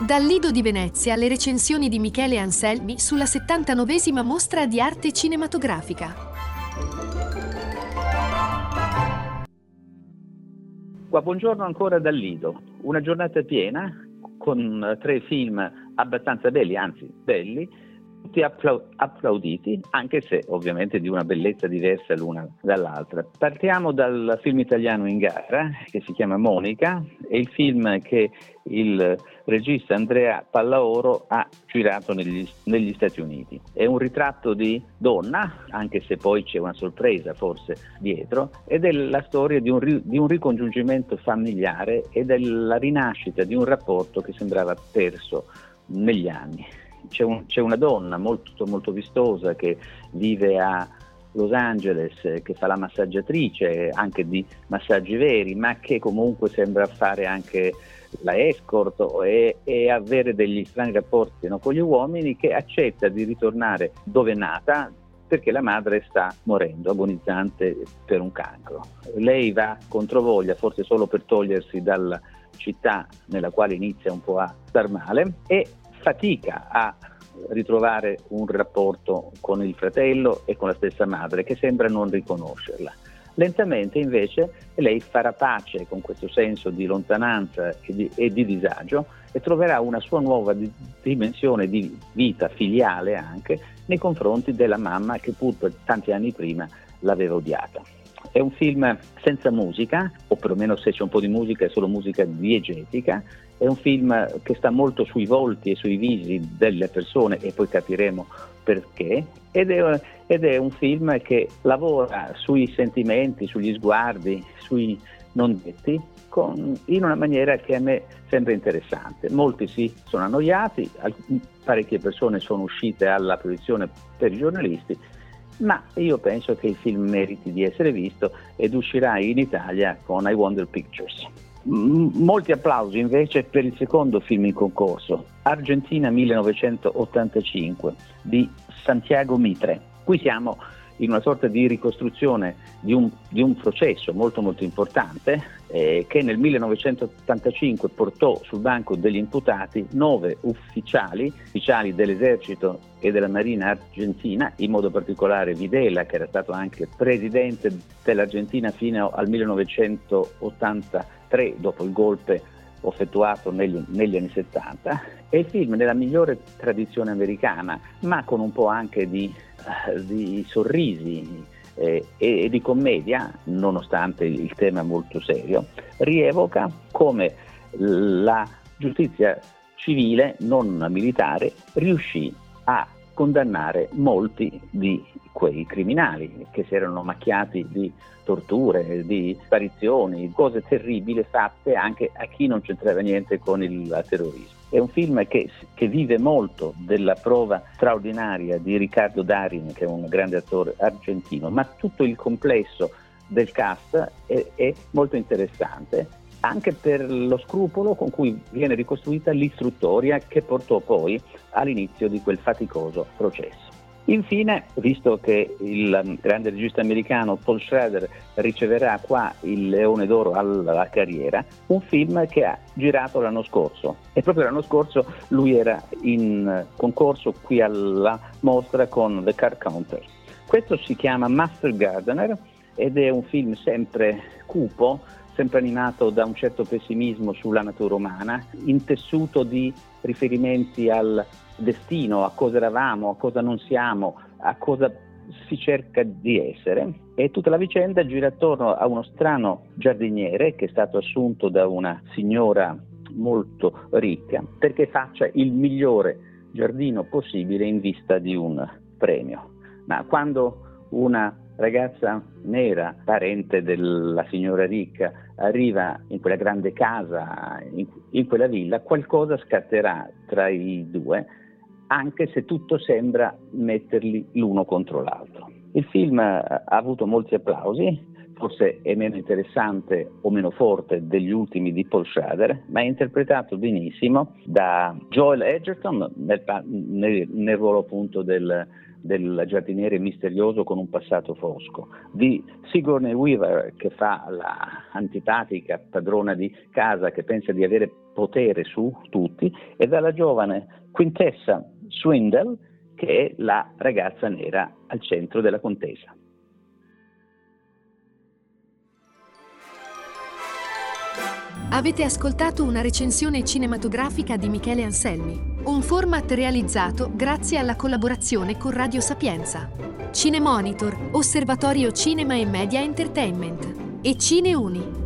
Dal Lido di Venezia le recensioni di Michele Anselmi sulla 79esima mostra di arte cinematografica. Qua, buongiorno ancora dal Lido, una giornata piena con tre film abbastanza belli, anzi belli, tutti applauditi, anche se ovviamente di una bellezza diversa l'una dall'altra. Partiamo dal film italiano in gara, che si chiama Monica, è il film che il regista Andrea Pallaoro ha girato negli, negli, Stati Uniti. È un ritratto di donna, anche se poi c'è una sorpresa forse dietro, ed è la storia di un, di un ricongiungimento familiare e della rinascita di un rapporto che sembrava perso negli anni c'è, un, c'è una donna molto, molto vistosa che vive a Los Angeles, che fa la massaggiatrice anche di massaggi veri, ma che comunque sembra fare anche la escort e, e avere degli strani rapporti no, con gli uomini, che accetta di ritornare dove è nata perché la madre sta morendo, agonizzante per un cancro. Lei va controvoglia, forse solo per togliersi dalla città nella quale inizia un po' a star male e fatica a ritrovare un rapporto con il fratello e con la stessa madre che sembra non riconoscerla. Lentamente invece lei farà pace con questo senso di lontananza e di, e di disagio e troverà una sua nuova di, dimensione di vita filiale anche nei confronti della mamma che pur tanti anni prima l'aveva odiata. È un film senza musica, o perlomeno se c'è un po' di musica è solo musica diegetica, è un film che sta molto sui volti e sui visi delle persone e poi capiremo perché. Ed è, ed è un film che lavora sui sentimenti, sugli sguardi, sui non detti, con, in una maniera che a me sembra interessante. Molti si sono annoiati, parecchie persone sono uscite alla proiezione per i giornalisti, ma io penso che il film meriti di essere visto ed uscirà in Italia con I Wonder Pictures. Molti applausi invece per il secondo film in concorso, Argentina 1985 di Santiago Mitre. Qui siamo in una sorta di ricostruzione di un, di un processo molto molto importante eh, che nel 1985 portò sul banco degli imputati nove ufficiali, ufficiali dell'esercito e della marina argentina, in modo particolare Videla che era stato anche presidente dell'Argentina fino al 1983 dopo il golpe effettuato negli, negli, anni 70 è il film nella migliore tradizione americana ma con un po' anche di di sorrisi eh, e, e di commedia, nonostante il tema molto serio, rievoca come la giustizia civile, non militare, riuscì a condannare molti di quei criminali che si erano macchiati di torture, di sparizioni, cose terribili fatte anche a chi non c'entrava niente con il terrorismo. È un film che, che, vive molto della prova straordinaria di Riccardo Darin, che è un grande attore argentino, ma tutto il complesso del cast è, è molto interessante, anche per lo scrupolo con cui viene ricostruita l'istruttoria che portò poi all'inizio di quel faticoso processo. Infine, visto che il grande regista americano Paul Schrader riceverà qua il Leone d'Oro alla carriera, un film che ha girato l'anno scorso e proprio l'anno scorso lui era in concorso qui alla mostra con The Card Counter. Questo si chiama Master Gardener ed è un film sempre cupo, sempre animato da un certo pessimismo sulla natura umana, intessuto di riferimenti al destino, a cosa eravamo, a cosa non siamo, a cosa si cerca di essere e tutta la vicenda gira attorno a uno strano giardiniere che è stato assunto da una signora molto ricca perché faccia il migliore giardino possibile in vista di un premio. Ma quando una ragazza nera, parente della signora ricca, arriva in quella grande casa, in, in quella villa, qualcosa scatterà tra i due anche se tutto sembra metterli l'uno contro l'altro. Il film ha avuto molti applausi, forse è meno interessante o meno forte degli ultimi di Paul Schrader, ma è interpretato benissimo da Joel Edgerton nel, nel, nel ruolo appunto del, del giardiniere misterioso con un passato fosco, di Sigourney Weaver che fa la antipatica padrona di casa che pensa di avere potere su tutti e dalla giovane Quintessa Swindle che è la ragazza nera al centro della contesa. Avete ascoltato una recensione cinematografica di Michele Anselmi, un format realizzato grazie alla collaborazione con Radio Sapienza, Cinemonitor, Osservatorio Cinema e Media Entertainment e Cineuni.